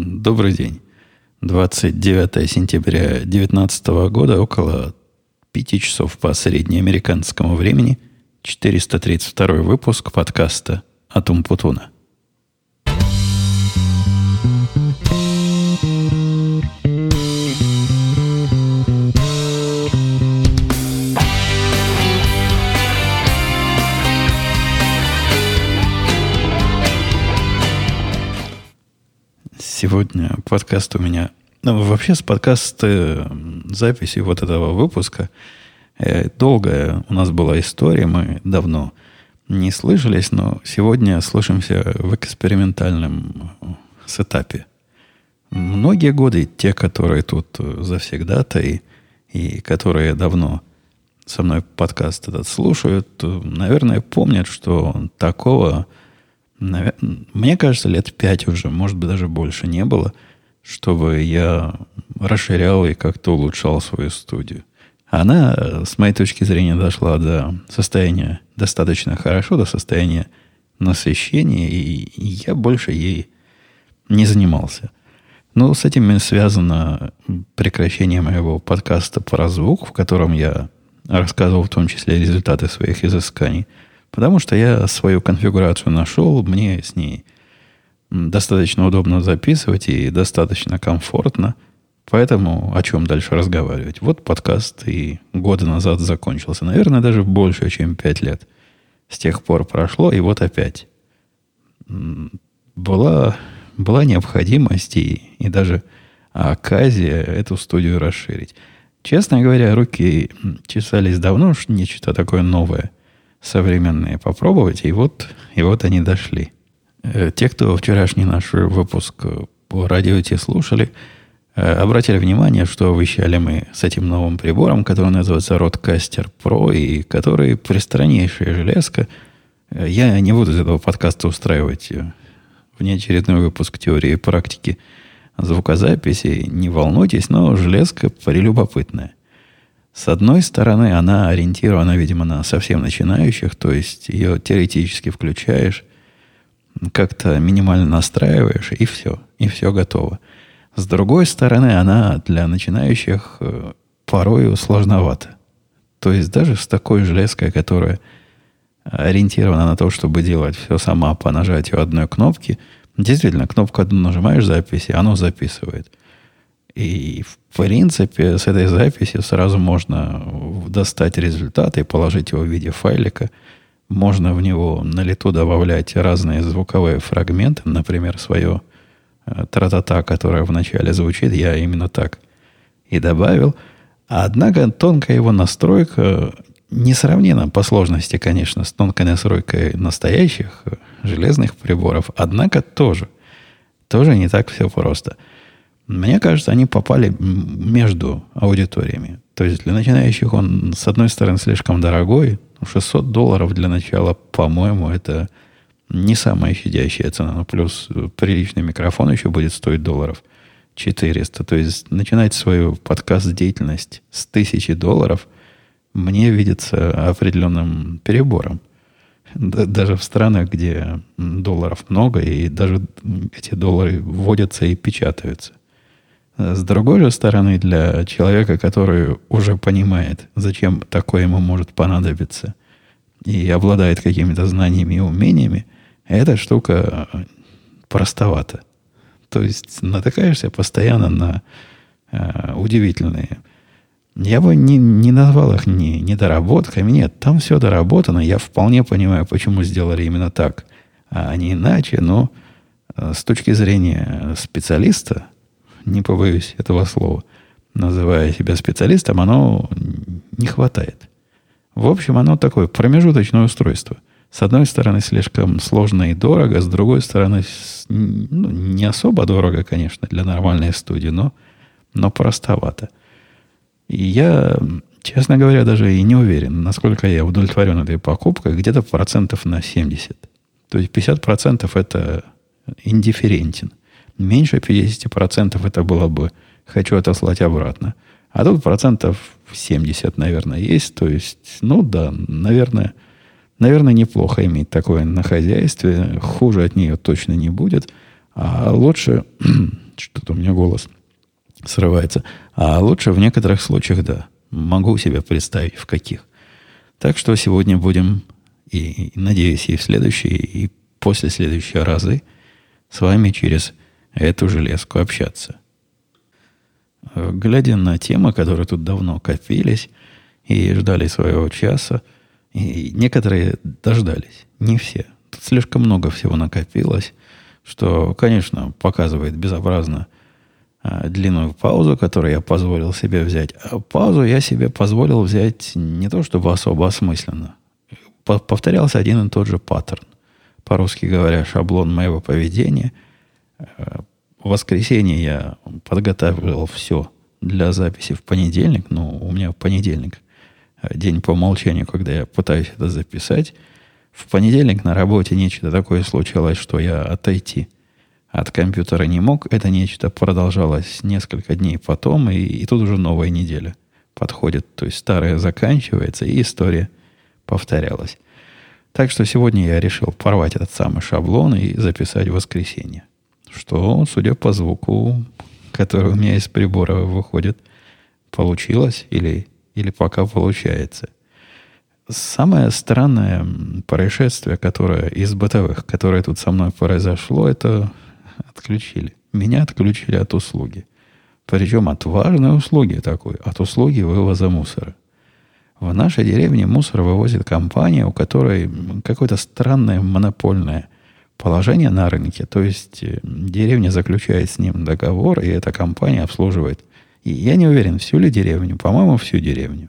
Добрый день. 29 сентября 2019 года, около 5 часов по среднеамериканскому времени, 432 выпуск подкаста «Атум Путуна». Сегодня подкаст у меня... Ну, вообще с подкаста э, записи вот этого выпуска э, долгая у нас была история, мы давно не слышались, но сегодня слышимся в экспериментальном э, сетапе. Многие годы те, которые тут завсегда-то и, и которые давно со мной подкаст этот слушают, наверное, помнят, что такого мне кажется, лет пять уже, может быть, даже больше не было, чтобы я расширял и как-то улучшал свою студию. Она, с моей точки зрения, дошла до состояния достаточно хорошо, до состояния насыщения, и я больше ей не занимался. Но с этим связано прекращение моего подкаста про звук, в котором я рассказывал в том числе результаты своих изысканий – Потому что я свою конфигурацию нашел, мне с ней достаточно удобно записывать и достаточно комфортно. Поэтому о чем дальше разговаривать? Вот подкаст и года назад закончился. Наверное, даже больше, чем пять лет. С тех пор прошло, и вот опять. Была, была необходимость и, и даже оказия эту студию расширить. Честно говоря, руки чесались давно, что нечто такое новое современные попробовать, и вот, и вот они дошли. Э, те, кто вчерашний наш выпуск по радио те слушали, э, обратили внимание, что вещали мы с этим новым прибором, который называется Rodecaster Pro, и который пристраннейшая железка. Э, я не буду из этого подкаста устраивать внеочередной выпуск теории и практики звукозаписи. Не волнуйтесь, но железка прелюбопытная. С одной стороны, она ориентирована, видимо, на совсем начинающих, то есть ее теоретически включаешь, как-то минимально настраиваешь, и все, и все готово. С другой стороны, она для начинающих э, порою сложновата. То есть даже с такой железкой, которая ориентирована на то, чтобы делать все сама по нажатию одной кнопки, действительно, кнопку одну нажимаешь записи, оно записывает. И, в принципе, с этой записи сразу можно достать результаты и положить его в виде файлика. Можно в него на лету добавлять разные звуковые фрагменты, например, свое э, тратата, которое вначале звучит, я именно так и добавил. Однако тонкая его настройка несравнена по сложности, конечно, с тонкой настройкой настоящих э, железных приборов, однако тоже, тоже не так все просто – мне кажется, они попали между аудиториями. То есть для начинающих он, с одной стороны, слишком дорогой. 600 долларов для начала, по-моему, это не самая щадящая цена. Ну, плюс приличный микрофон еще будет стоить долларов 400. То есть начинать свою подкаст-деятельность с тысячи долларов мне видится определенным перебором. Даже в странах, где долларов много, и даже эти доллары вводятся и печатаются. С другой же стороны, для человека, который уже понимает, зачем такое ему может понадобиться, и обладает какими-то знаниями и умениями, эта штука простовата. То есть натыкаешься постоянно на э, удивительные. Я бы не, не назвал их ни недоработками. Нет, там все доработано. Я вполне понимаю, почему сделали именно так, а не иначе. Но э, с точки зрения специалиста, не побоюсь этого слова, называя себя специалистом, оно не хватает. В общем, оно такое промежуточное устройство. С одной стороны, слишком сложно и дорого, с другой стороны, ну, не особо дорого, конечно, для нормальной студии, но, но простовато. И я, честно говоря, даже и не уверен, насколько я удовлетворен этой покупкой, где-то процентов на 70. То есть 50% это индифферентен. Меньше 50% это было бы «хочу отослать обратно». А тут процентов 70, наверное, есть. То есть, ну да, наверное, наверное, неплохо иметь такое на хозяйстве. Хуже от нее точно не будет. А лучше Что-то у меня голос срывается. А лучше в некоторых случаях, да. Могу себе представить, в каких. Так что сегодня будем, и, надеюсь, и в следующие, и после следующего разы с вами через эту железку общаться. Глядя на темы, которые тут давно копились и ждали своего часа, и некоторые дождались, не все. Тут слишком много всего накопилось, что, конечно, показывает безобразно а, длинную паузу, которую я позволил себе взять. А паузу я себе позволил взять не то чтобы особо осмысленно. Повторялся один и тот же паттерн. По-русски говоря, шаблон моего поведения. В воскресенье я подготавливал все для записи в понедельник. Ну, у меня в понедельник день по умолчанию, когда я пытаюсь это записать. В понедельник на работе нечто такое случилось, что я отойти от компьютера не мог. Это нечто продолжалось несколько дней потом, и, и тут уже новая неделя подходит. То есть старая заканчивается, и история повторялась. Так что сегодня я решил порвать этот самый шаблон и записать воскресенье. Что, судя по звуку, который у меня из прибора выходит, получилось или, или пока получается. Самое странное происшествие, которое из бытовых, которое тут со мной произошло, это отключили. Меня отключили от услуги. Причем от важной услуги такой, от услуги вывоза мусора. В нашей деревне мусор вывозит компания, у которой какое-то странное монопольное положение на рынке. То есть э, деревня заключает с ним договор, и эта компания обслуживает. И я не уверен, всю ли деревню, по-моему, всю деревню.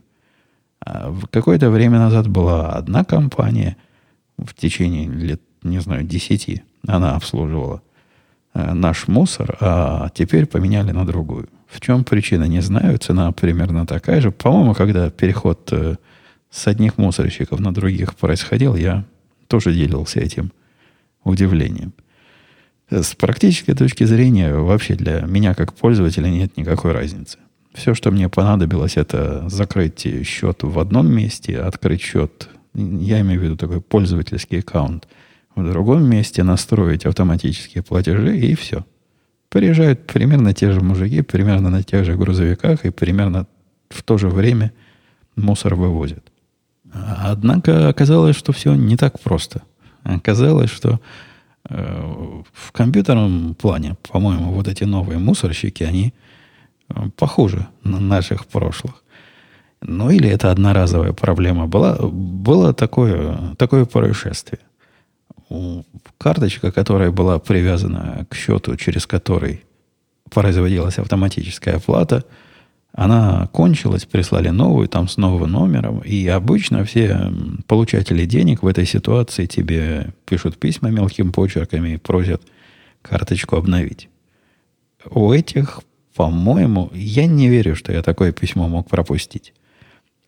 А какое-то время назад была одна компания, в течение лет, не знаю, десяти, она обслуживала. Э, наш мусор, а теперь поменяли на другую. В чем причина, не знаю. Цена примерно такая же. По-моему, когда переход э, с одних мусорщиков на других происходил, я тоже делился этим удивлением. С практической точки зрения, вообще для меня как пользователя нет никакой разницы. Все, что мне понадобилось, это закрыть счет в одном месте, открыть счет, я имею в виду такой пользовательский аккаунт – в другом месте настроить автоматические платежи, и все. Приезжают примерно те же мужики, примерно на тех же грузовиках, и примерно в то же время мусор вывозят. Однако оказалось, что все не так просто. Оказалось, что э, в компьютерном плане, по-моему, вот эти новые мусорщики, они э, похожи на наших прошлых. Ну или это одноразовая проблема была. Было такое, такое происшествие карточка, которая была привязана к счету, через который производилась автоматическая оплата, она кончилась, прислали новую, там с новым номером. И обычно все получатели денег в этой ситуации тебе пишут письма мелким почерками и просят карточку обновить. У этих, по-моему, я не верю, что я такое письмо мог пропустить.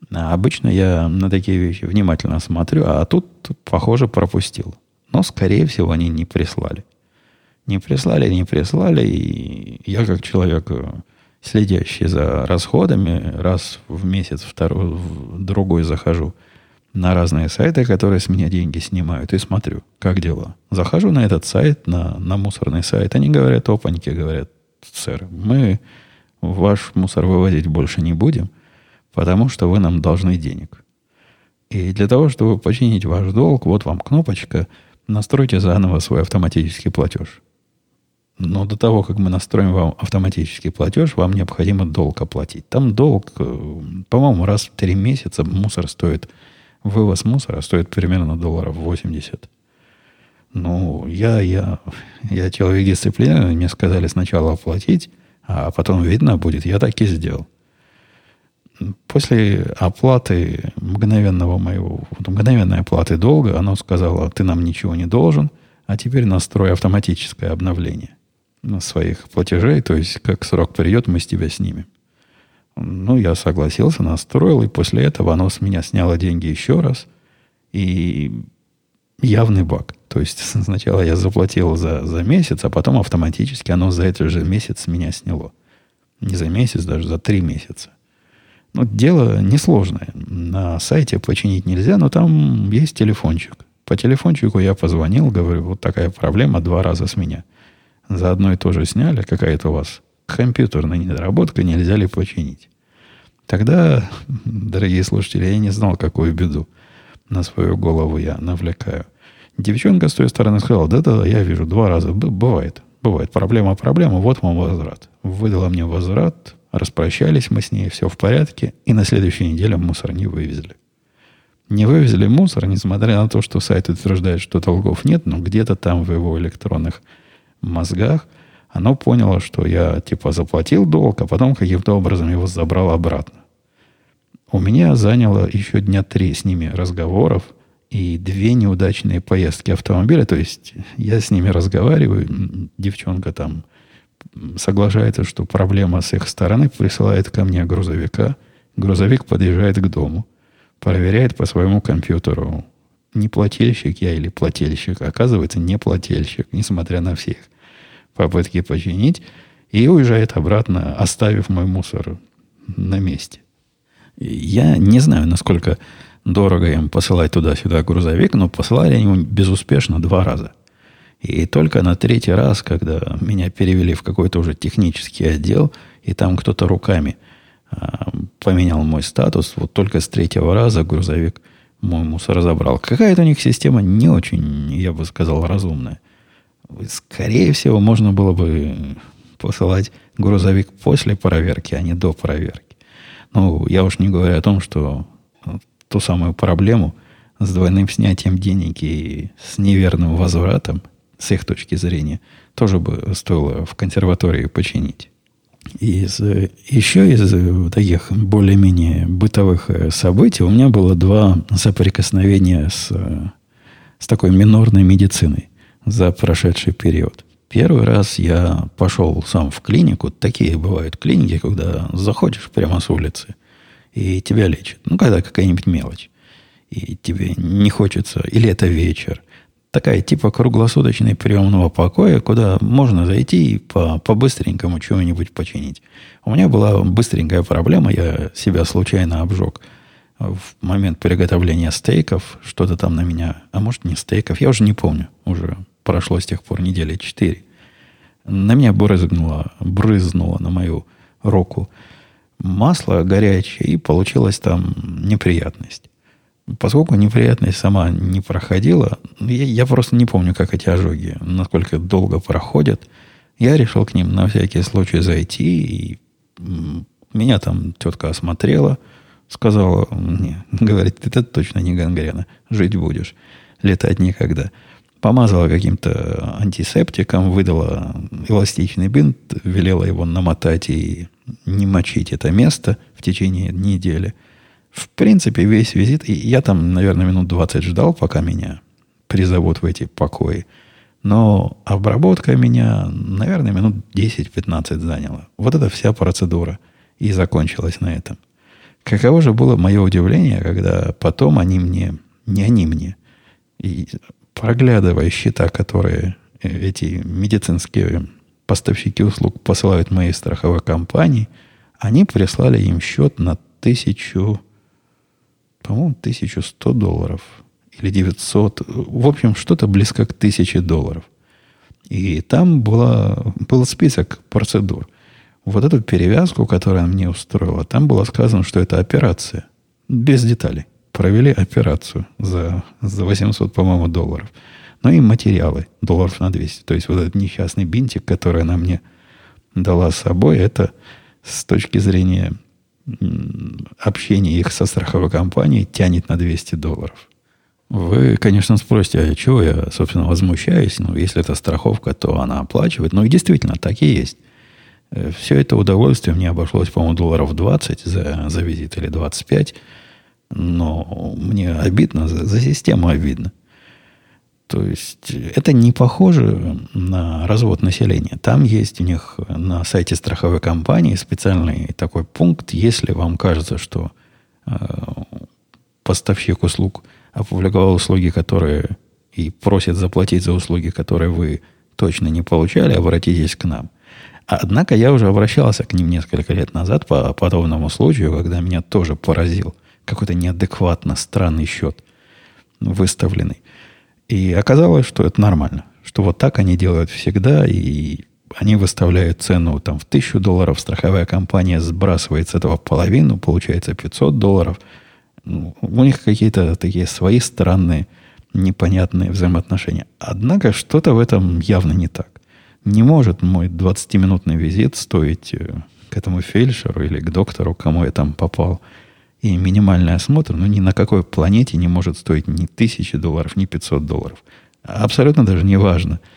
А обычно я на такие вещи внимательно смотрю, а тут, похоже, пропустил. Но, скорее всего, они не прислали. Не прислали, не прислали. И я, как человек, э, следящий за расходами, раз в месяц, второй, в другой захожу на разные сайты, которые с меня деньги снимают, и смотрю, как дела. Захожу на этот сайт, на, на мусорный сайт, они говорят, опаньки, говорят, сэр, мы ваш мусор вывозить больше не будем, потому что вы нам должны денег. И для того, чтобы починить ваш долг, вот вам кнопочка – настройте заново свой автоматический платеж. Но до того, как мы настроим вам автоматический платеж, вам необходимо долг оплатить. Там долг, э, по-моему, раз в три месяца мусор стоит, вывоз мусора стоит примерно долларов 80. Ну, я, я, я человек дисциплинированный, мне сказали сначала оплатить, а потом видно будет. Я так и сделал после оплаты мгновенного моего, мгновенной оплаты долга, оно сказало, ты нам ничего не должен, а теперь настрой автоматическое обновление своих платежей, то есть как срок придет, мы с тебя снимем. Ну, я согласился, настроил, и после этого оно с меня сняло деньги еще раз. И явный баг. То есть сначала я заплатил за, за месяц, а потом автоматически оно за этот же месяц с меня сняло. Не за месяц, даже за три месяца. Ну, дело несложное. На сайте починить нельзя, но там есть телефончик. По телефончику я позвонил, говорю, вот такая проблема, два раза с меня за одно и то же сняли, какая-то у вас компьютерная недоработка, нельзя ли починить. Тогда, дорогие слушатели, я не знал, какую беду на свою голову я навлекаю. Девчонка с той стороны сказала, да-да, я вижу, два раза. Бывает, бывает. Проблема, проблема, вот вам возврат. Выдала мне возврат, распрощались мы с ней, все в порядке, и на следующей неделе мусор не вывезли. Не вывезли мусор, несмотря на то, что сайт утверждает, что долгов нет, но где-то там в его электронных мозгах оно поняло, что я типа заплатил долг, а потом каким-то образом его забрал обратно. У меня заняло еще дня три с ними разговоров – и две неудачные поездки автомобиля. То есть я с ними разговариваю, девчонка там соглашается, что проблема с их стороны, присылает ко мне грузовика. Грузовик подъезжает к дому, проверяет по своему компьютеру, не плательщик я или плательщик. Оказывается, не плательщик, несмотря на всех попытки починить. И уезжает обратно, оставив мой мусор на месте. Я не знаю, насколько дорого им посылать туда-сюда грузовик, но посылали они безуспешно два раза. И только на третий раз, когда меня перевели в какой-то уже технический отдел, и там кто-то руками а, поменял мой статус, вот только с третьего раза грузовик мой мусор забрал. Какая-то у них система не очень, я бы сказал, разумная. Скорее всего, можно было бы посылать грузовик после проверки, а не до проверки. Ну, я уж не говорю о том, что ту самую проблему с двойным снятием денег и с неверным возвратом, с их точки зрения, тоже бы стоило в консерватории починить. Из, еще из таких более-менее бытовых э, событий у меня было два соприкосновения с, с такой минорной медициной за прошедший период. Первый раз я пошел сам в клинику. Такие бывают клиники, когда заходишь прямо с улицы и тебя лечат. Ну, когда какая-нибудь мелочь. И тебе не хочется, или это вечер. Такая типа круглосуточной приемного покоя, куда можно зайти и по, по-быстренькому чего-нибудь починить. У меня была быстренькая проблема, я себя случайно обжег в момент приготовления стейков, что-то там на меня, а может не стейков, я уже не помню, уже прошло с тех пор недели четыре. На меня брызнуло, брызнуло на мою руку масло горячее, и получилась там неприятность. Поскольку неприятность сама не проходила, я, я просто не помню, как эти ожоги, насколько долго проходят, я решил к ним на всякий случай зайти, и меня там тетка осмотрела, сказала мне, говорит, это точно не гангрена, жить будешь, летать никогда. Помазала каким-то антисептиком, выдала эластичный бинт, велела его намотать и не мочить это место в течение недели. В принципе, весь визит, и я там, наверное, минут 20 ждал, пока меня призовут в эти покои. Но обработка меня, наверное, минут 10-15 заняла. Вот эта вся процедура и закончилась на этом. Каково же было мое удивление, когда потом они мне, не они мне, и проглядывая счета, которые эти медицинские поставщики услуг посылают моей страховой компании, они прислали им счет на тысячу, по-моему, 1100 долларов или 900, в общем, что-то близко к 1000 долларов. И там была, был список процедур. Вот эту перевязку, которую она мне устроила, там было сказано, что это операция. Без деталей. Провели операцию за, за 800, по-моему, долларов но и материалы долларов на 200. То есть вот этот несчастный бинтик, который она мне дала с собой, это с точки зрения общения их со страховой компанией тянет на 200 долларов. Вы, конечно, спросите, а чего я, собственно, возмущаюсь? Ну, если это страховка, то она оплачивает. Ну, и действительно, так и есть. Э, Все это удовольствие мне обошлось, по-моему, долларов 20 за, за визит или 25. Но мне обидно, за, за систему обидно. То есть это не похоже на развод населения. Там есть у них на сайте страховой компании специальный такой пункт, если вам кажется, что э, поставщик услуг опубликовал услуги, которые и просит заплатить за услуги, которые вы точно не получали, обратитесь к нам. Однако я уже обращался к ним несколько лет назад по подобному случаю, когда меня тоже поразил какой-то неадекватно странный счет выставленный. И оказалось, что это нормально. что вот так они делают всегда, и они выставляют цену там в тысячу долларов, страховая компания сбрасывает с этого половину, получается 500 долларов. Ну, у них какие-то такие свои странные, непонятные взаимоотношения. Однако что-то в этом явно не так. Не может мой 20-минутный визит стоить э, к этому фельдшеру или к доктору, кому я там попал, и минимальный осмотр, ну, ни на какой планете не может стоить ни тысячи долларов, ни 500 долларов. Абсолютно даже не важно –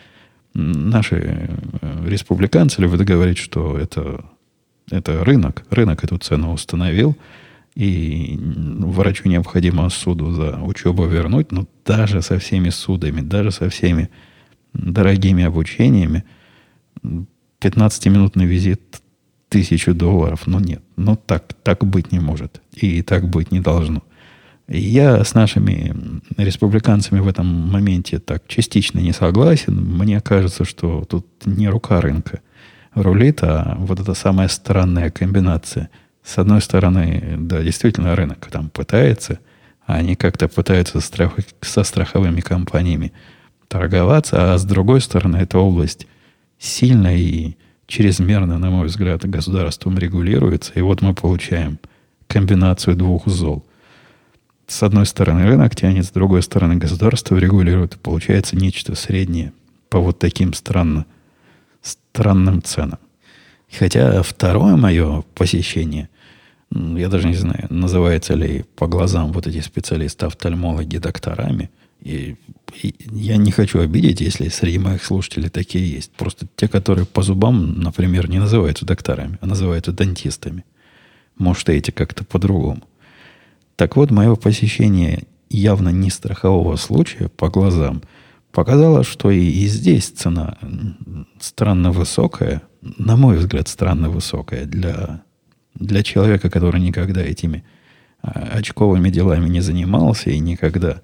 наши э, республиканцы любят говорить, что это, это рынок. Рынок эту цену установил, и врачу необходимо суду за учебу вернуть, но даже со всеми судами, даже со всеми дорогими обучениями, 15-минутный визит тысячу долларов, ну нет, ну так, так быть не может. И так быть не должно. Я с нашими республиканцами в этом моменте так частично не согласен. Мне кажется, что тут не рука рынка рулит, а вот эта самая странная комбинация. С одной стороны, да, действительно, рынок там пытается, а они как-то пытаются страх... со страховыми компаниями торговаться, а с другой стороны, эта область сильно и чрезмерно, на мой взгляд, государством регулируется. И вот мы получаем комбинацию двух зол – с одной стороны рынок тянет, с другой стороны государство регулирует. Получается нечто среднее по вот таким странно, странным ценам. Хотя второе мое посещение, я даже не знаю, называется ли по глазам вот эти специалисты, офтальмологи, докторами. И, и я не хочу обидеть, если среди моих слушателей такие есть. Просто те, которые по зубам, например, не называются докторами, а называются дантистами. Может, эти как-то по-другому. Так вот, мое посещение явно не страхового случая по глазам показало, что и, и здесь цена странно высокая, на мой взгляд, странно высокая для, для человека, который никогда этими а, очковыми делами не занимался и никогда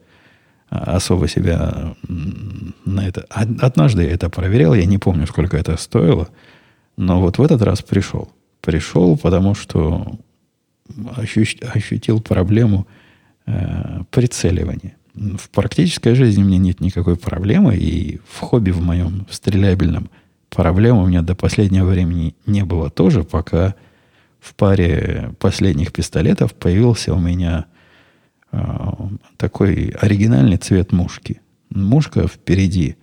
а, особо себя на это... Однажды я это проверял, я не помню, сколько это стоило, но вот в этот раз пришел. Пришел, потому что ощутил проблему э, прицеливания. В практической жизни у меня нет никакой проблемы, и в хобби в моем в стрелябельном проблем у меня до последнего времени не было тоже, пока в паре последних пистолетов появился у меня э, такой оригинальный цвет мушки. Мушка впереди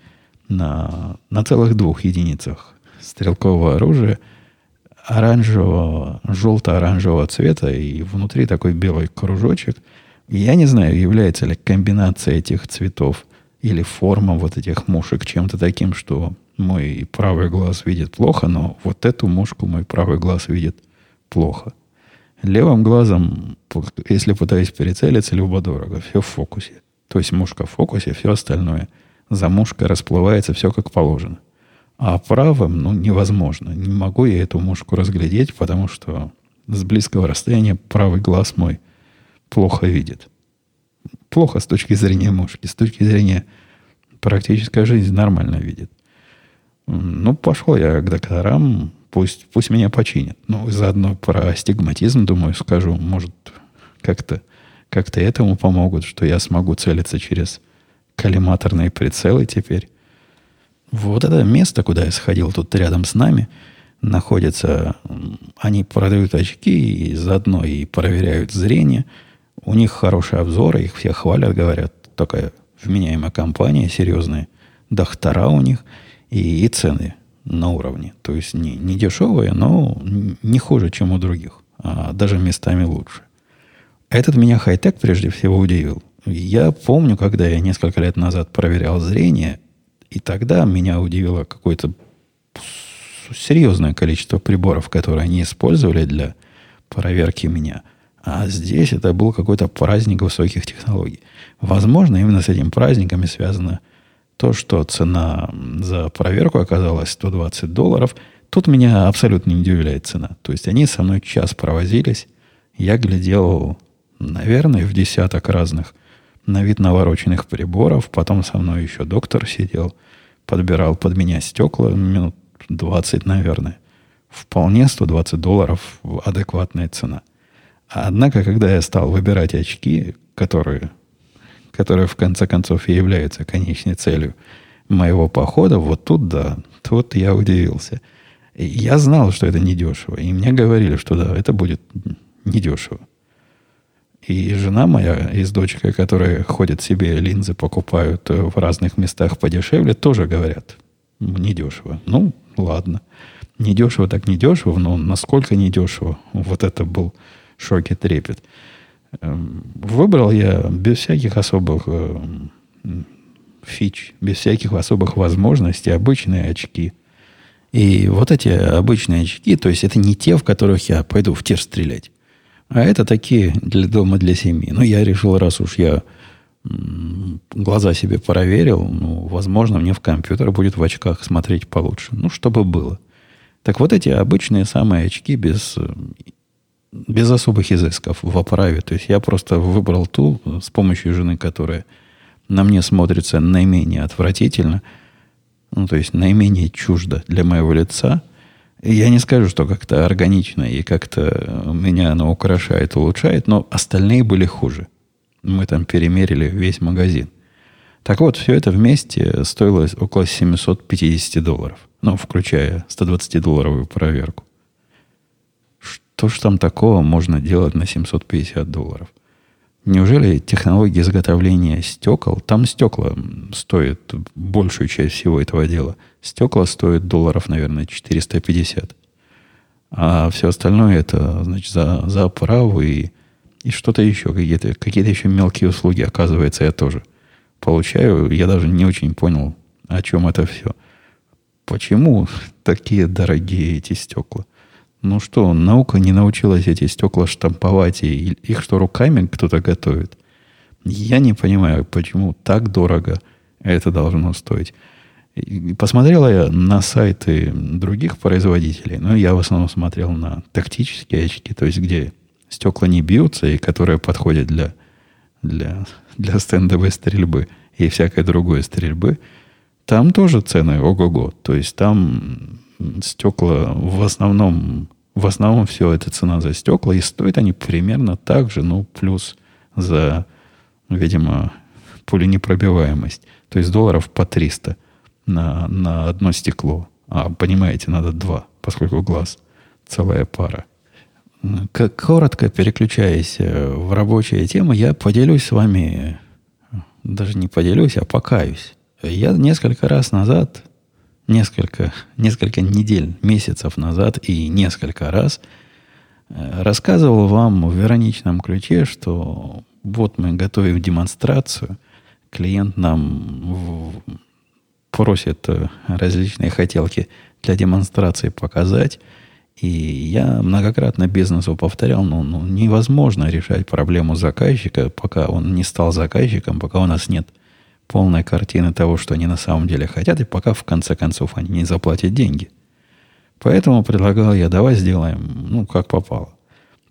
на, на целых двух единицах стрелкового оружия – оранжевого, желто-оранжевого цвета, и внутри такой белый кружочек. Я не знаю, является ли комбинация этих цветов или форма вот этих мушек чем-то таким, что мой правый глаз видит плохо, но вот эту мушку мой правый глаз видит плохо. Левым глазом, если пытаюсь перецелиться, любо-дорого, все в фокусе. То есть мушка в фокусе, все остальное за мушкой расплывается, все как положено. А правым, ну, невозможно. Не могу я эту мушку разглядеть, потому что с близкого расстояния правый глаз мой плохо видит. Плохо с точки зрения мушки. С точки зрения практической жизни нормально видит. Ну, пошел я к докторам, пусть, пусть меня починят. Ну, заодно про астигматизм, думаю, скажу. Может, как-то как этому помогут, что я смогу целиться через коллиматорные прицелы теперь. Вот это место, куда я сходил, тут рядом с нами, находится, они продают очки и заодно и проверяют зрение. У них хорошие обзоры, их все хвалят, говорят, такая вменяемая компания, серьезные доктора у них и, и цены на уровне. То есть не, не дешевые, но не хуже, чем у других, а даже местами лучше. Этот меня хай-тек прежде всего удивил. Я помню, когда я несколько лет назад проверял зрение, и тогда меня удивило какое-то серьезное количество приборов, которые они использовали для проверки меня. А здесь это был какой-то праздник высоких технологий. Возможно, именно с этим праздниками связано то, что цена за проверку оказалась 120 долларов. Тут меня абсолютно не удивляет цена. То есть они со мной час провозились. Я глядел, наверное, в десяток разных на вид навороченных приборов. Потом со мной еще доктор сидел, подбирал под меня стекла минут 20, наверное. Вполне 120 долларов адекватная цена. Однако, когда я стал выбирать очки, которые, которые в конце концов и являются конечной целью моего похода, вот тут да, тут я удивился. Я знал, что это недешево. И мне говорили, что да, это будет недешево. И жена моя и с дочкой, которые ходят себе линзы, покупают в разных местах подешевле, тоже говорят, недешево. Ну, ладно. Недешево так недешево, но насколько недешево, вот это был шок и трепет. Эм, выбрал я без всяких особых эм, фич, без всяких особых возможностей обычные очки. И вот эти обычные очки, то есть это не те, в которых я пойду в тир стрелять. А это такие для дома, для семьи. Но я решил, раз уж я глаза себе проверил, ну, возможно, мне в компьютер будет в очках смотреть получше. Ну, чтобы было. Так вот эти обычные самые очки без, без особых изысков в оправе. То есть я просто выбрал ту с помощью жены, которая на мне смотрится наименее отвратительно, ну, то есть наименее чуждо для моего лица. И я не скажу, что как-то органично и как-то меня она украшает, улучшает, но остальные были хуже. Мы там перемерили весь магазин. Так вот, все это вместе стоило около 750 долларов. Ну, включая 120-долларовую проверку. Что ж там такого можно делать на 750 долларов? Неужели технология изготовления стекол, там стекла стоят большую часть всего этого дела. Стекла стоят долларов, наверное, 450. А все остальное это, значит, за, за оправу и, и что-то еще, какие-то какие еще мелкие услуги, оказывается, я тоже получаю. Я даже не очень понял, о чем это все. Почему такие дорогие эти стекла? Ну что, наука не научилась эти стекла штамповать, и их что, руками кто-то готовит? Я не понимаю, почему так дорого это должно стоить. И посмотрел я на сайты других производителей, но я в основном смотрел на тактические очки, то есть где стекла не бьются и которые подходят для, для, для стендовой стрельбы и всякой другой стрельбы – там тоже цены ого-го. То есть там стекла в основном, в основном все это цена за стекла, и стоят они примерно так же, ну, плюс за, видимо, пуленепробиваемость. То есть долларов по 300 на, на одно стекло. А, понимаете, надо два, поскольку глаз целая пара. Как коротко переключаясь э, в рабочие темы, я поделюсь с вами, даже не поделюсь, а покаюсь я несколько раз назад, несколько, несколько недель, месяцев назад и несколько раз э, рассказывал вам в вероничном ключе, что вот мы готовим демонстрацию, клиент нам просит э, различные хотелки для демонстрации показать, и я многократно бизнесу повторял, ну, ну, невозможно решать проблему заказчика, пока он не стал заказчиком, пока у нас нет полная картина того, что они на самом деле хотят, и пока в конце концов они не заплатят деньги. Поэтому предлагал я, давай сделаем, ну, как попало.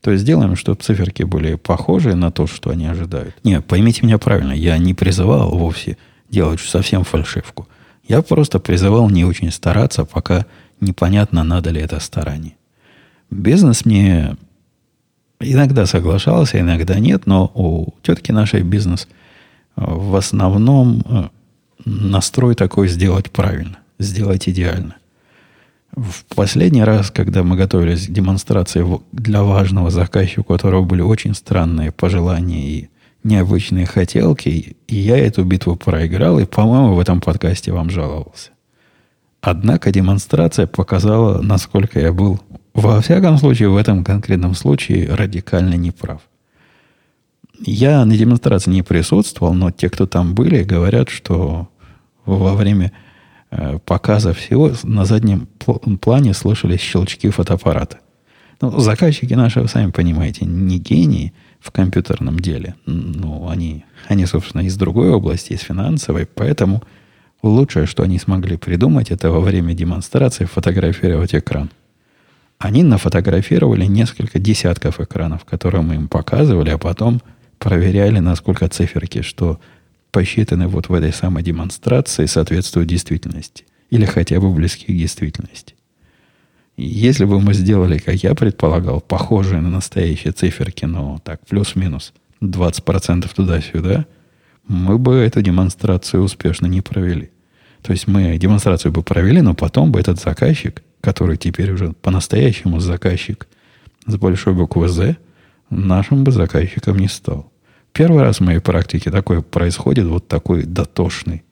То есть сделаем, чтобы циферки были похожи на то, что они ожидают. Нет, поймите меня правильно, я не призывал вовсе делать совсем фальшивку. Я просто призывал не очень стараться, пока непонятно, надо ли это старание. Бизнес мне иногда соглашался, иногда нет, но у тетки нашей бизнес – в основном э, настрой такой сделать правильно, сделать идеально. В последний раз, когда мы готовились к демонстрации для важного заказчика, у которого были очень странные пожелания и необычные хотелки, и я эту битву проиграл, и, по-моему, в этом подкасте вам жаловался. Однако демонстрация показала, насколько я был, во всяком случае, в этом конкретном случае, радикально неправ. Я на демонстрации не присутствовал, но те, кто там были, говорят, что во время э, показа всего на заднем плане слышались щелчки фотоаппарата. Ну, заказчики наши, вы сами понимаете, не гении в компьютерном деле. Ну, они, они, собственно, из другой области, из финансовой, поэтому лучшее, что они смогли придумать, это во время демонстрации фотографировать экран. Они нафотографировали несколько десятков экранов, которые мы им показывали, а потом – проверяли, насколько циферки, что посчитаны вот в этой самой демонстрации, соответствуют действительности. Или хотя бы близки к действительности. если бы мы сделали, как я предполагал, похожие на настоящие циферки, но так, плюс-минус 20% туда-сюда, мы бы эту демонстрацию успешно не провели. То есть мы демонстрацию бы провели, но потом бы этот заказчик, который теперь уже по-настоящему заказчик с большой буквы «З», нашим бы заказчиком не стал. Первый раз в моей практике такое происходит, вот такой дотошный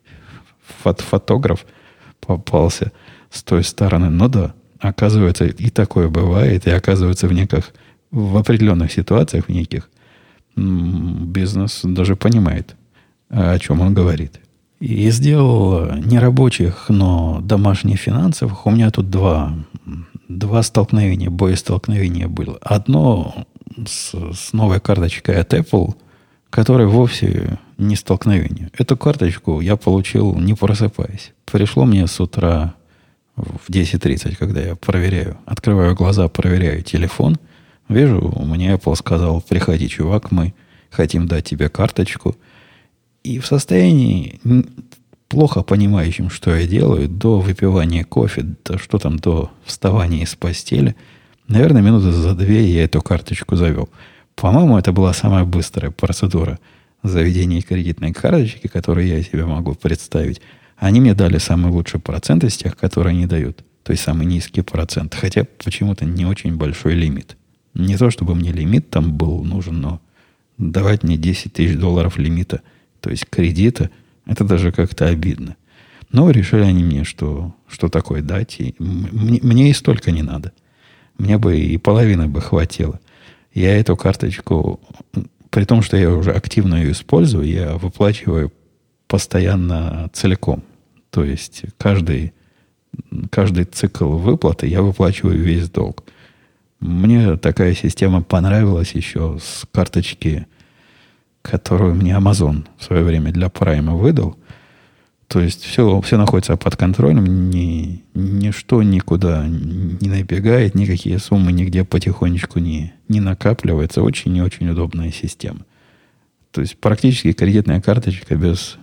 фот фотограф попался с той стороны. Но да, оказывается, и такое бывает, и оказывается в неких, в определенных ситуациях, в неких, бизнес даже понимает, о чем он говорит. И сделал нерабочих, но домашних финансовых. У меня тут два, два столкновения, боестолкновения было. Одно с, с новой карточкой от Apple, которая вовсе не столкновение. Эту карточку я получил, не просыпаясь. Пришло мне с утра в 10.30, когда я проверяю, открываю глаза, проверяю телефон, вижу, мне Apple сказал, приходи, чувак, мы хотим дать тебе карточку. И в состоянии плохо понимающим, что я делаю, до выпивания кофе, да что там, до вставания из постели, наверное, минуты за две я эту карточку завел. По-моему, это была самая быстрая процедура заведения кредитной карточки, которую я себе могу представить. Они мне дали самый лучший процент из тех, которые они дают. То есть самый низкий процент. Хотя почему-то не очень большой лимит. Не то, чтобы мне лимит там был нужен, но давать мне 10 тысяч долларов лимита – то есть кредита, это даже как-то обидно. Но решили они мне, что, что такое дать. И мне, мне и столько не надо. Мне бы и половины бы хватило. Я эту карточку, при том, что я уже активно ее использую, я выплачиваю постоянно целиком. То есть каждый, каждый цикл выплаты я выплачиваю весь долг. Мне такая система понравилась еще с карточки которую мне Amazon в свое время для Prime выдал. То есть все, все находится под контролем, ни, ничто никуда не набегает, никакие суммы нигде потихонечку не, не накапливаются. Очень и очень удобная система. То есть практически кредитная карточка без,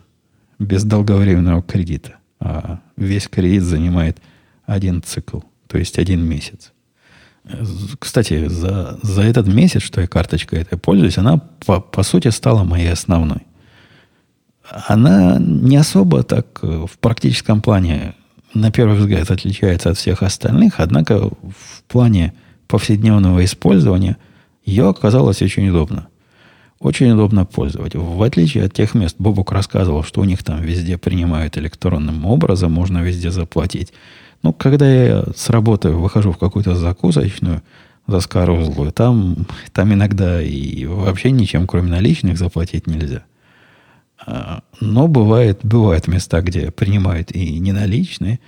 без долговременного кредита. А весь кредит занимает один цикл, то есть один месяц. Кстати, за, за этот месяц, что я карточкой этой пользуюсь, она по, по сути стала моей основной. Она не особо так э, в практическом плане, на первый взгляд, отличается от всех остальных, однако в плане повседневного использования ее оказалось очень удобно. Очень удобно пользовать. В отличие от тех мест, Бобук рассказывал, что у них там везде принимают электронным образом, можно везде заплатить. Ну, когда я с работы выхожу в какую-то закусочную, заскорузлую, там, там иногда и вообще ничем, кроме наличных, заплатить нельзя. А, но бывает, бывают места, где принимают и неналичные,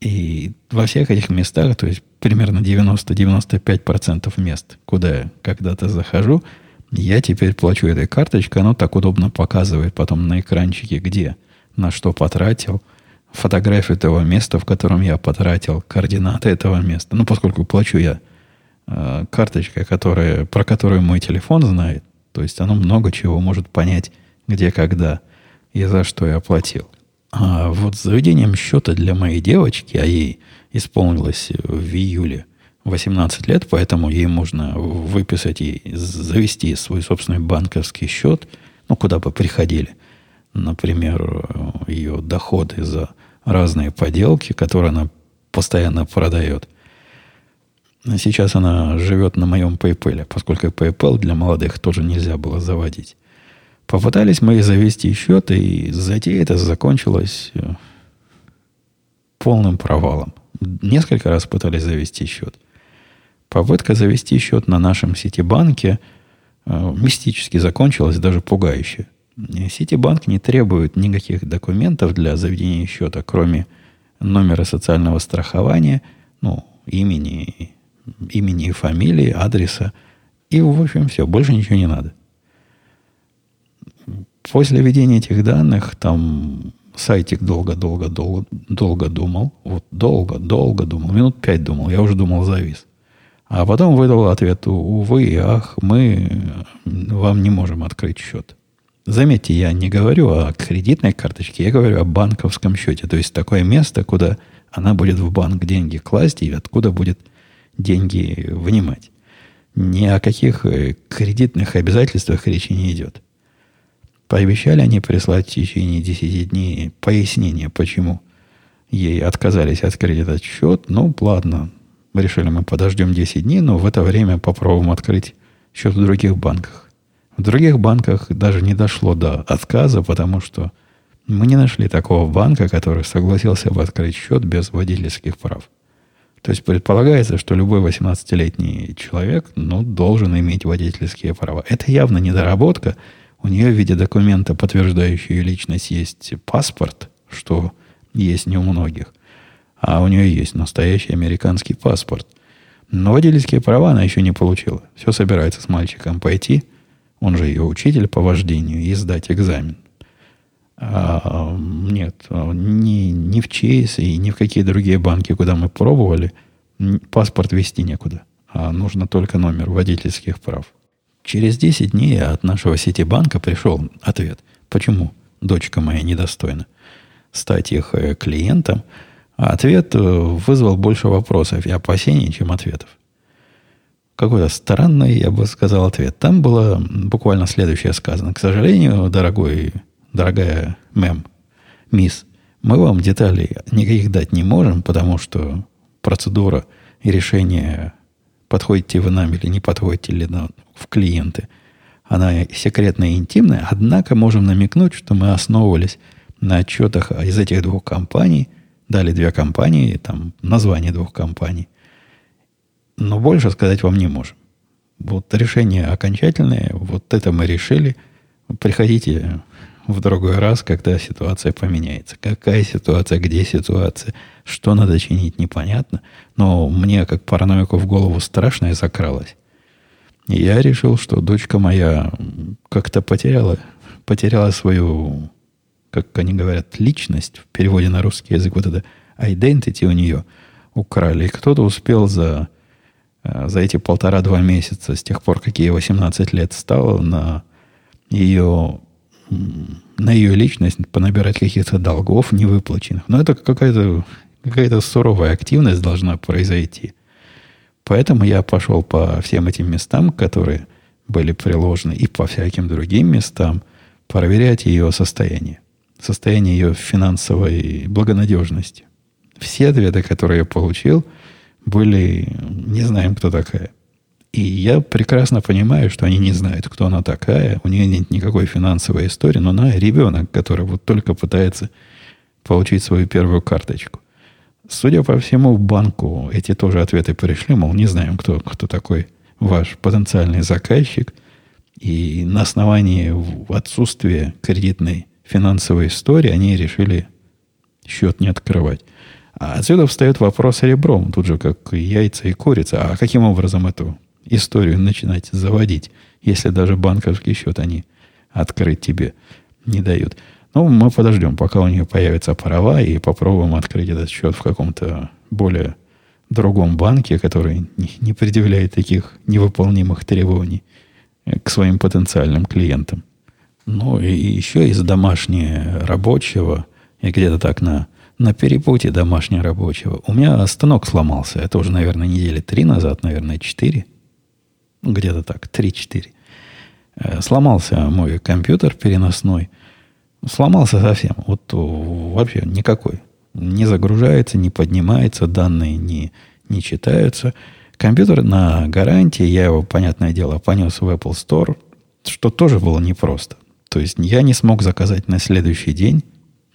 и во всех этих местах, то есть примерно 90-95% мест, куда я когда-то захожу, я теперь плачу этой карточкой, оно так удобно показывает потом на экранчике, где, на что потратил – фотографию того места, в котором я потратил координаты этого места. Ну, поскольку плачу я э, карточкой, которая, про которую мой телефон знает, то есть оно много чего может понять, где, когда и за что я оплатил. А вот заведением счета для моей девочки, а ей исполнилось в июле 18 лет, поэтому ей можно выписать и завести свой собственный банковский счет, ну, куда бы приходили, например, ее доходы за разные поделки, которые она постоянно продает. Сейчас она живет на моем PayPal, поскольку PayPal для молодых тоже нельзя было заводить. Попытались мы завести счет, и затея это закончилась э, полным провалом. Несколько раз пытались завести счет. Попытка завести счет на нашем Ситибанке э, мистически закончилась, даже пугающе. Ситибанк не требует никаких документов для заведения счета, кроме номера социального страхования, ну, имени, имени и фамилии, адреса. И, в общем, все, больше ничего не надо. После введения этих данных там сайтик долго-долго-долго долго думал. Вот долго-долго думал. Минут пять думал. Я уже думал, завис. А потом выдал ответ, увы, ах, мы вам не можем открыть счет. Заметьте, я не говорю о кредитной карточке, я говорю о банковском счете. То есть такое место, куда она будет в банк деньги класть и откуда будет деньги вынимать. Ни о каких э, кредитных обязательствах речи не идет. Пообещали они прислать в течение 10 дней пояснение, почему ей отказались открыть этот счет. Ну, ладно, решили, мы подождем 10 дней, но в это время попробуем открыть счет в других банках. В других банках даже не дошло до отказа, потому что мы не нашли такого банка, который согласился бы открыть счет без водительских прав. То есть предполагается, что любой 18-летний человек ну, должен иметь водительские права. Это явно недоработка. У нее в виде документа, подтверждающего ее личность, есть паспорт, что есть не у многих. А у нее есть настоящий американский паспорт. Но водительские права она еще не получила. Все собирается с мальчиком пойти, он же ее учитель по вождению, и сдать экзамен. А, нет, ни, ни в Чейз и ни в какие другие банки, куда мы пробовали, паспорт вести некуда. А нужно только номер водительских прав. Через 10 дней от нашего Ситибанка пришел ответ, почему дочка моя недостойна стать их э, клиентом. А ответ э, вызвал больше вопросов и опасений, чем ответов. Какой-то странный, я бы сказал, ответ. Там было буквально следующее сказано. К сожалению, дорогой дорогая мэм, мисс, мы вам деталей никаких дать не можем, потому что процедура и решение, подходите вы нам или не подходите ли нам в клиенты, она секретная и интимная, однако можем намекнуть, что мы основывались на отчетах из этих двух компаний, дали две компании, там название двух компаний, но больше сказать вам не можем. Вот решение окончательное, вот это мы решили. Приходите в другой раз, когда ситуация поменяется. Какая ситуация, где ситуация, что надо чинить, непонятно. Но мне, как параноику, в голову страшное закралось. Я решил, что дочка моя как-то потеряла, потеряла свою, как они говорят, личность в переводе на русский язык. Вот это identity у нее украли. И кто-то успел за, э, за эти полтора-два месяца, с тех пор, как ей 18 лет стало, на ее на ее личность понабирать каких-то долгов невыплаченных. Но это какая-то какая суровая активность должна произойти. Поэтому я пошел по всем этим местам, которые были приложены, и по всяким другим местам, проверять ее состояние. Состояние ее финансовой благонадежности. Все ответы, которые я получил, были «не знаем, кто такая». И я прекрасно понимаю, что они не знают, кто она такая. У нее нет никакой финансовой истории, но она ребенок, который вот только пытается получить свою первую карточку. Судя по всему, в банку эти тоже ответы пришли, мол, не знаем, кто, кто такой ваш потенциальный заказчик. И на основании отсутствия кредитной финансовой истории они решили счет не открывать. А отсюда встает вопрос ребром, тут же как яйца и курица. А каким образом это историю начинать заводить, если даже банковский счет они открыть тебе не дают. Ну, мы подождем, пока у нее появятся права, и попробуем открыть этот счет в каком-то более другом банке, который не, предъявляет таких невыполнимых требований к своим потенциальным клиентам. Ну, и еще из домашнего рабочего, и где-то так на, на перепуте домашнего рабочего, у меня станок сломался. Это уже, наверное, недели три назад, наверное, четыре – где-то так, 3-4. Э, сломался мой компьютер переносной. Сломался совсем. Вот вообще никакой. Не загружается, не поднимается, данные не, не читаются. Компьютер на гарантии, я его, понятное дело, понес в Apple Store, что тоже было непросто. То есть я не смог заказать на следующий день,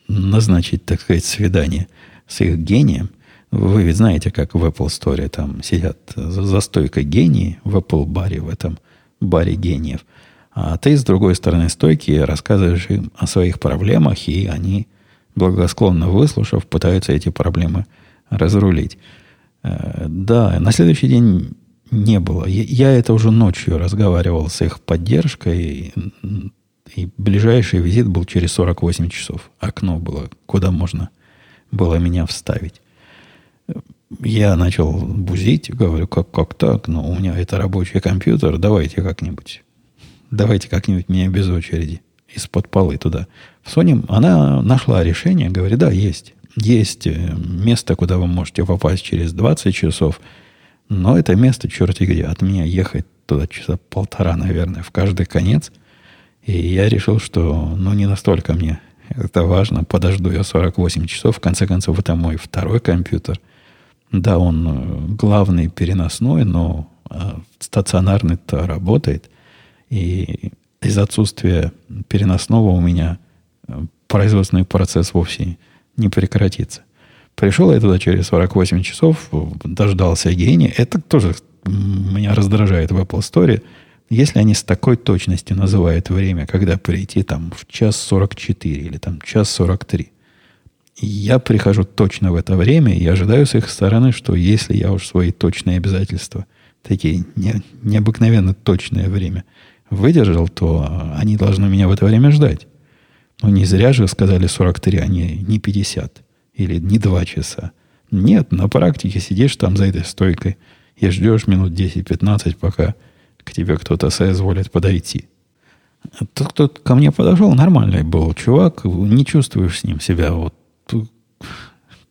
назначить, так сказать, свидание с их гением – вы ведь знаете, как в Apple Store там сидят за стойкой гении в Apple баре, в этом баре гениев. А ты с другой стороны стойки рассказываешь им о своих проблемах, и они, благосклонно выслушав, пытаются эти проблемы разрулить. Э, да, на следующий день не было. Я это уже ночью разговаривал с их поддержкой, и ближайший визит был через 48 часов. Окно было, куда можно было меня вставить. Я начал бузить, говорю, как, как так? Ну, у меня это рабочий компьютер, давайте как-нибудь. Давайте как-нибудь меня без очереди из-под полы туда. В Sony она нашла решение, говорит, да, есть. Есть э, место, куда вы можете попасть через 20 часов, но это место, черти где, от меня ехать туда часа полтора, наверное, в каждый конец. И я решил, что ну, не настолько мне Это важно. Подожду я 48 часов. В конце концов, это мой второй компьютер. Да, он э, главный переносной, но э, стационарный-то работает. И из отсутствия переносного у меня э, производственный процесс вовсе не прекратится. Пришел я туда через 48 часов, дождался гения. Это тоже меня раздражает в Apple Store. Если они с такой точностью называют время, когда прийти там в час 44 или там час 43, я прихожу точно в это время и ожидаю с их стороны, что если я уж свои точные обязательства, такие не, необыкновенно точное время выдержал, то они должны меня в это время ждать. Но не зря же сказали 43, а не, не 50 или не 2 часа. Нет, на практике сидишь там за этой стойкой и ждешь минут 10-15, пока к тебе кто-то соизволит подойти. Тот, кто ко мне подошел, нормальный был чувак, не чувствуешь с ним себя вот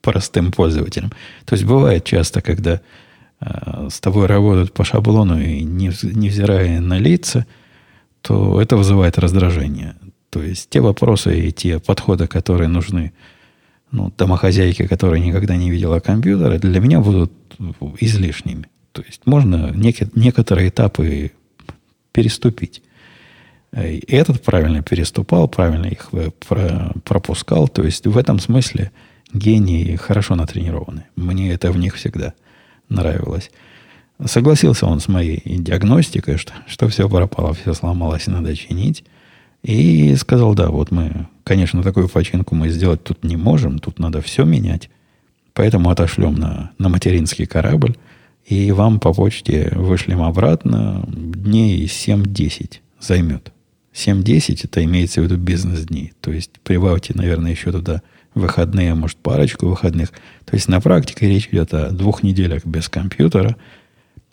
простым пользователем. То есть бывает часто, когда э, с тобой работают по шаблону и не, невзирая на лица, то это вызывает раздражение. То есть те вопросы и те подходы, которые нужны ну, домохозяйке, которая никогда не видела компьютера, для меня будут излишними. То есть можно нек- некоторые этапы переступить. И этот правильно переступал, правильно их про- пропускал. То есть в этом смысле гении хорошо натренированы. Мне это в них всегда нравилось. Согласился он с моей диагностикой, что, что все пропало, все сломалось надо чинить. И сказал, да, вот мы, конечно, такую починку мы сделать тут не можем, тут надо все менять. Поэтому отошлем на, на материнский корабль. И вам по почте вышлем обратно дней 7-10 займет. 7-10 это имеется в виду бизнес-дни. То есть прибавьте, наверное, еще туда выходные, может, парочку выходных. То есть на практике речь идет о двух неделях без компьютера.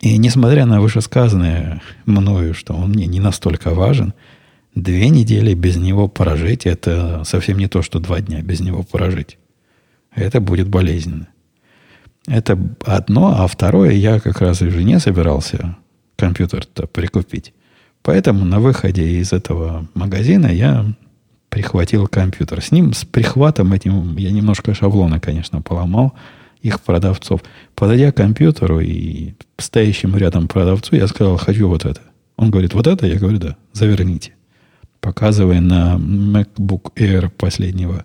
И несмотря на вышесказанное мною, что он мне не настолько важен, две недели без него прожить – это совсем не то, что два дня без него прожить. Это будет болезненно. Это одно, а второе, я как раз и жене собирался компьютер-то прикупить. Поэтому на выходе из этого магазина я прихватил компьютер. С ним, с прихватом этим, я немножко шаблона, конечно, поломал их продавцов. Подойдя к компьютеру и стоящему рядом продавцу, я сказал, хочу вот это. Он говорит, вот это? Я говорю, да, заверните. Показывая на MacBook Air последнего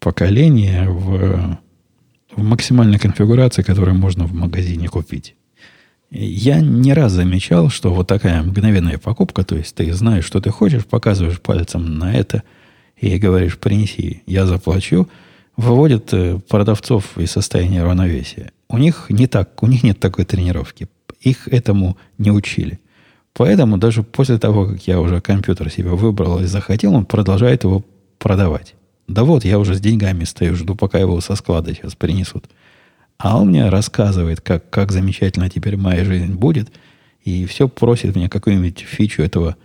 поколения в, в максимальной конфигурации, которую можно в магазине купить. Я не раз замечал, что вот такая мгновенная покупка, то есть ты знаешь, что ты хочешь, показываешь пальцем на это – и говоришь, принеси, я заплачу, выводят э, продавцов из состояния равновесия. У них не так, у них нет такой тренировки. Их этому не учили. Поэтому даже после того, как я уже компьютер себе выбрал и захотел, он продолжает его продавать. Да вот, я уже с деньгами стою, жду, пока его со склада сейчас принесут. А он мне рассказывает, как, как замечательно теперь моя жизнь будет, и все просит мне какую-нибудь фичу этого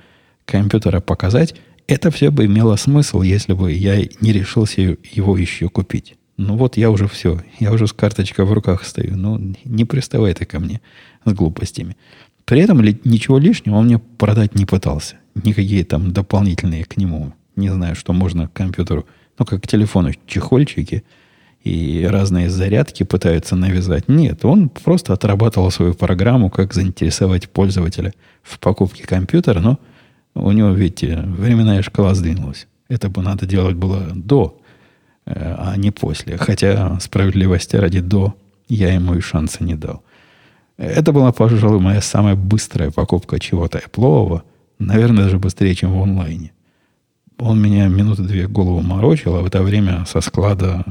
компьютера показать, это все бы имело смысл, если бы я не решился его еще купить. Ну вот я уже все, я уже с карточкой в руках стою. Ну, не приставай ты ко мне с глупостями. При этом ничего лишнего он мне продать не пытался. Никакие там дополнительные к нему. Не знаю, что можно к компьютеру. Ну, как к телефону, чехольчики и разные зарядки пытаются навязать. Нет, он просто отрабатывал свою программу, как заинтересовать пользователя в покупке компьютера, но у него, видите, временная шкала сдвинулась. Это бы надо делать было до, э, а не после. Хотя справедливости ради до я ему и шанса не дал. Это была, пожалуй, моя самая быстрая покупка чего-то Apple, наверное, даже быстрее, чем в онлайне. Он меня минуты две голову морочил, а в это время со склада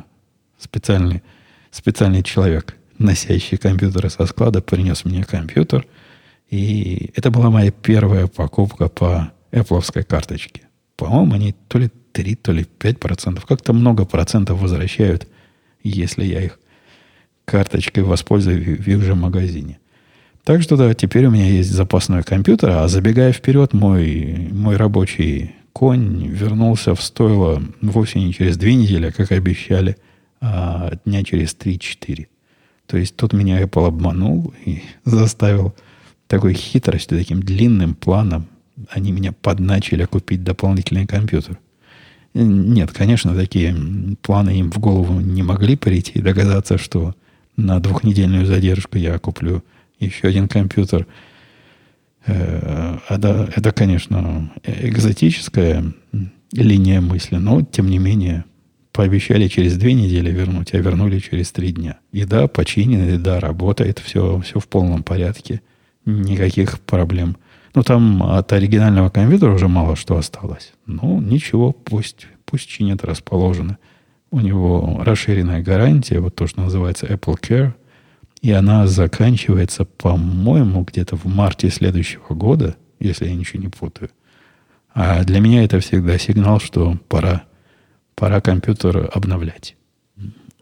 специальный, специальный человек, носящий компьютеры со склада, принес мне компьютер – и это была моя первая покупка по Apple карточке. По-моему, они то ли 3, то ли 5 процентов. Как-то много процентов возвращают, если я их карточкой воспользуюсь в их же магазине. Так что да, теперь у меня есть запасной компьютер, а забегая вперед, мой, мой рабочий конь вернулся в стойло вовсе не через две недели, как обещали, а дня через 3-4. То есть тут меня Apple обманул и заставил такой хитростью, таким длинным планом они меня подначили купить дополнительный компьютер. Нет, конечно, такие планы им в голову не могли прийти и догадаться, что на двухнедельную задержку я куплю еще один компьютер. Это, это, конечно, экзотическая линия мысли, но, тем не менее, пообещали через две недели вернуть, а вернули через три дня. И да, починено, и да, работает, все, все в полном порядке. Никаких проблем. Ну, там от оригинального компьютера уже мало что осталось. Ну, ничего, пусть, пусть чинят расположено. У него расширенная гарантия, вот то, что называется Apple Care, и она заканчивается, по-моему, где-то в марте следующего года, если я ничего не путаю. А для меня это всегда сигнал, что пора, пора компьютер обновлять.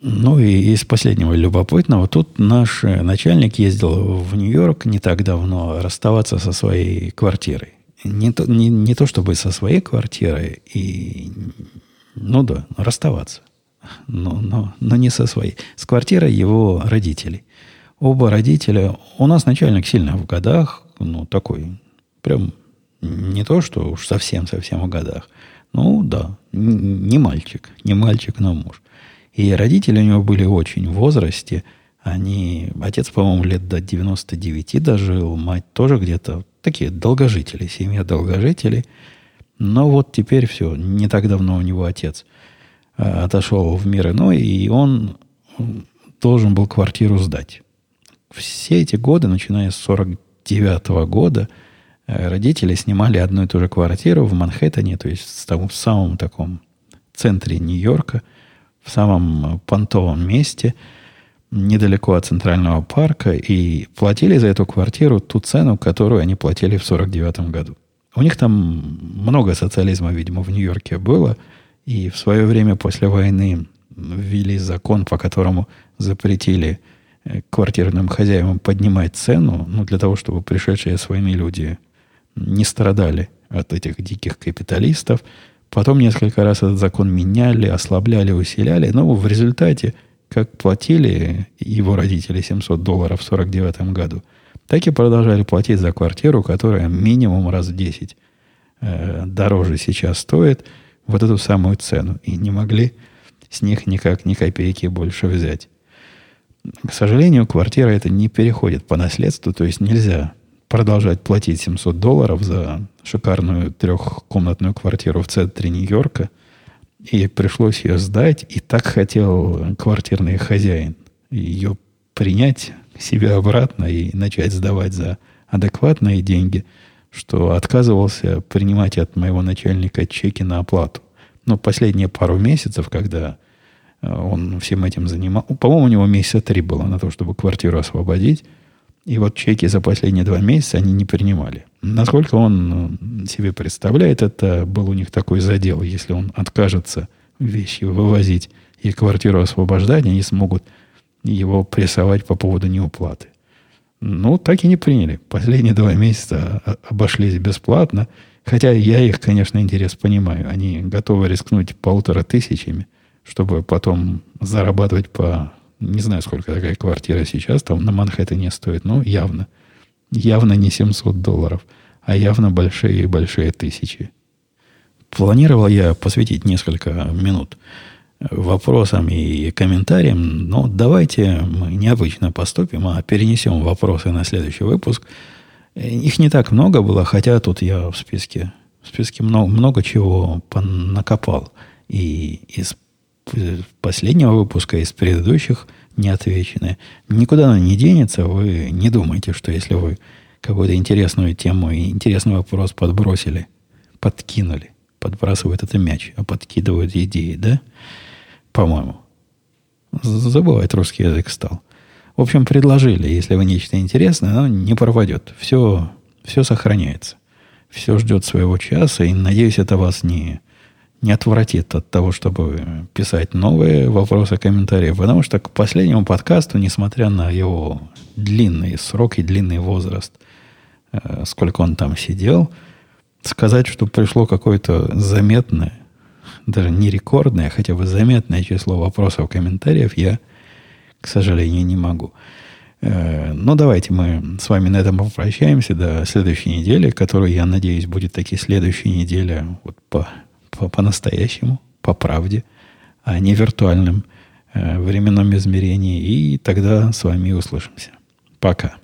Ну и из последнего любопытного, тут наш начальник ездил в Нью-Йорк не так давно расставаться со своей квартирой. Не то, не, не то чтобы со своей квартирой, и, ну да, расставаться. Но, но, но не со своей. С квартирой его родителей. Оба родителя, у нас начальник сильно в годах, ну такой, прям не то, что уж совсем-совсем в годах. Ну да, не мальчик, не мальчик, но муж. И родители у него были очень в возрасте. Они, отец, по-моему, лет до 99 дожил, мать тоже где-то. Такие долгожители, семья долгожителей. Но вот теперь все, не так давно у него отец а, отошел в мир иной, и он должен был квартиру сдать. Все эти годы, начиная с 49 -го года, э, родители снимали одну и ту же квартиру в Манхэттене, то есть в самом таком центре Нью-Йорка – в самом понтовом месте, недалеко от Центрального парка, и платили за эту квартиру ту цену, которую они платили в 49 году. У них там много социализма, видимо, в Нью-Йорке было, и в свое время после войны ввели закон, по которому запретили э, квартирным хозяевам поднимать цену, ну, для того, чтобы пришедшие с войны люди не страдали от этих диких капиталистов – Потом несколько раз этот закон меняли, ослабляли, усиляли. Но в результате, как платили его родители 700 долларов в 49 году, так и продолжали платить за квартиру, которая минимум раз в 10 э, дороже сейчас стоит, вот эту самую цену. И не могли с них никак ни копейки больше взять. К сожалению, квартира это не переходит по наследству, то есть нельзя продолжать платить 700 долларов за шикарную трехкомнатную квартиру в центре Нью-Йорка. И пришлось ее сдать. И так хотел квартирный хозяин ее принять себе обратно и начать сдавать за адекватные деньги, что отказывался принимать от моего начальника чеки на оплату. Но последние пару месяцев, когда э, он всем этим занимался, по-моему, у него месяца три было на то, чтобы квартиру освободить, и вот чеки за последние два месяца они не принимали. Насколько он ну, себе представляет, это был у них такой задел. Если он откажется вещи вывозить и квартиру освобождать, они смогут его прессовать по поводу неуплаты. Ну, так и не приняли. Последние два месяца обошлись бесплатно. Хотя я их, конечно, интерес понимаю. Они готовы рискнуть полутора тысячами, чтобы потом зарабатывать по не знаю, сколько такая квартира сейчас там на Манхэттене стоит, но явно. Явно не 700 долларов, а явно большие и большие тысячи. Планировал я посвятить несколько минут вопросам и комментариям, но давайте мы необычно поступим, а перенесем вопросы на следующий выпуск. Их не так много было, хотя тут я в списке, в списке много, много чего накопал. И из последнего выпуска, из предыдущих неотвеченные. Никуда она не денется. Вы не думайте, что если вы какую-то интересную тему и интересный вопрос подбросили, подкинули, подбрасывают это мяч, а подкидывают идеи, да? По-моему. Забывать русский язык стал. В общем, предложили, если вы нечто интересное, оно не пропадет. Все, все сохраняется. Все ждет своего часа, и, надеюсь, это вас не, не отвратит от того, чтобы писать новые вопросы, комментарии. Потому что к последнему подкасту, несмотря на его длинный срок и длинный возраст, э, сколько он там сидел, сказать, что пришло какое-то заметное, даже не рекордное, а хотя бы заметное число вопросов, комментариев, я, к сожалению, не могу. Э, но давайте мы с вами на этом попрощаемся до следующей недели, которая, я надеюсь, будет таки следующей неделя вот по- по-настоящему, по правде, а не виртуальном э, временном измерении. И тогда с вами услышимся. Пока.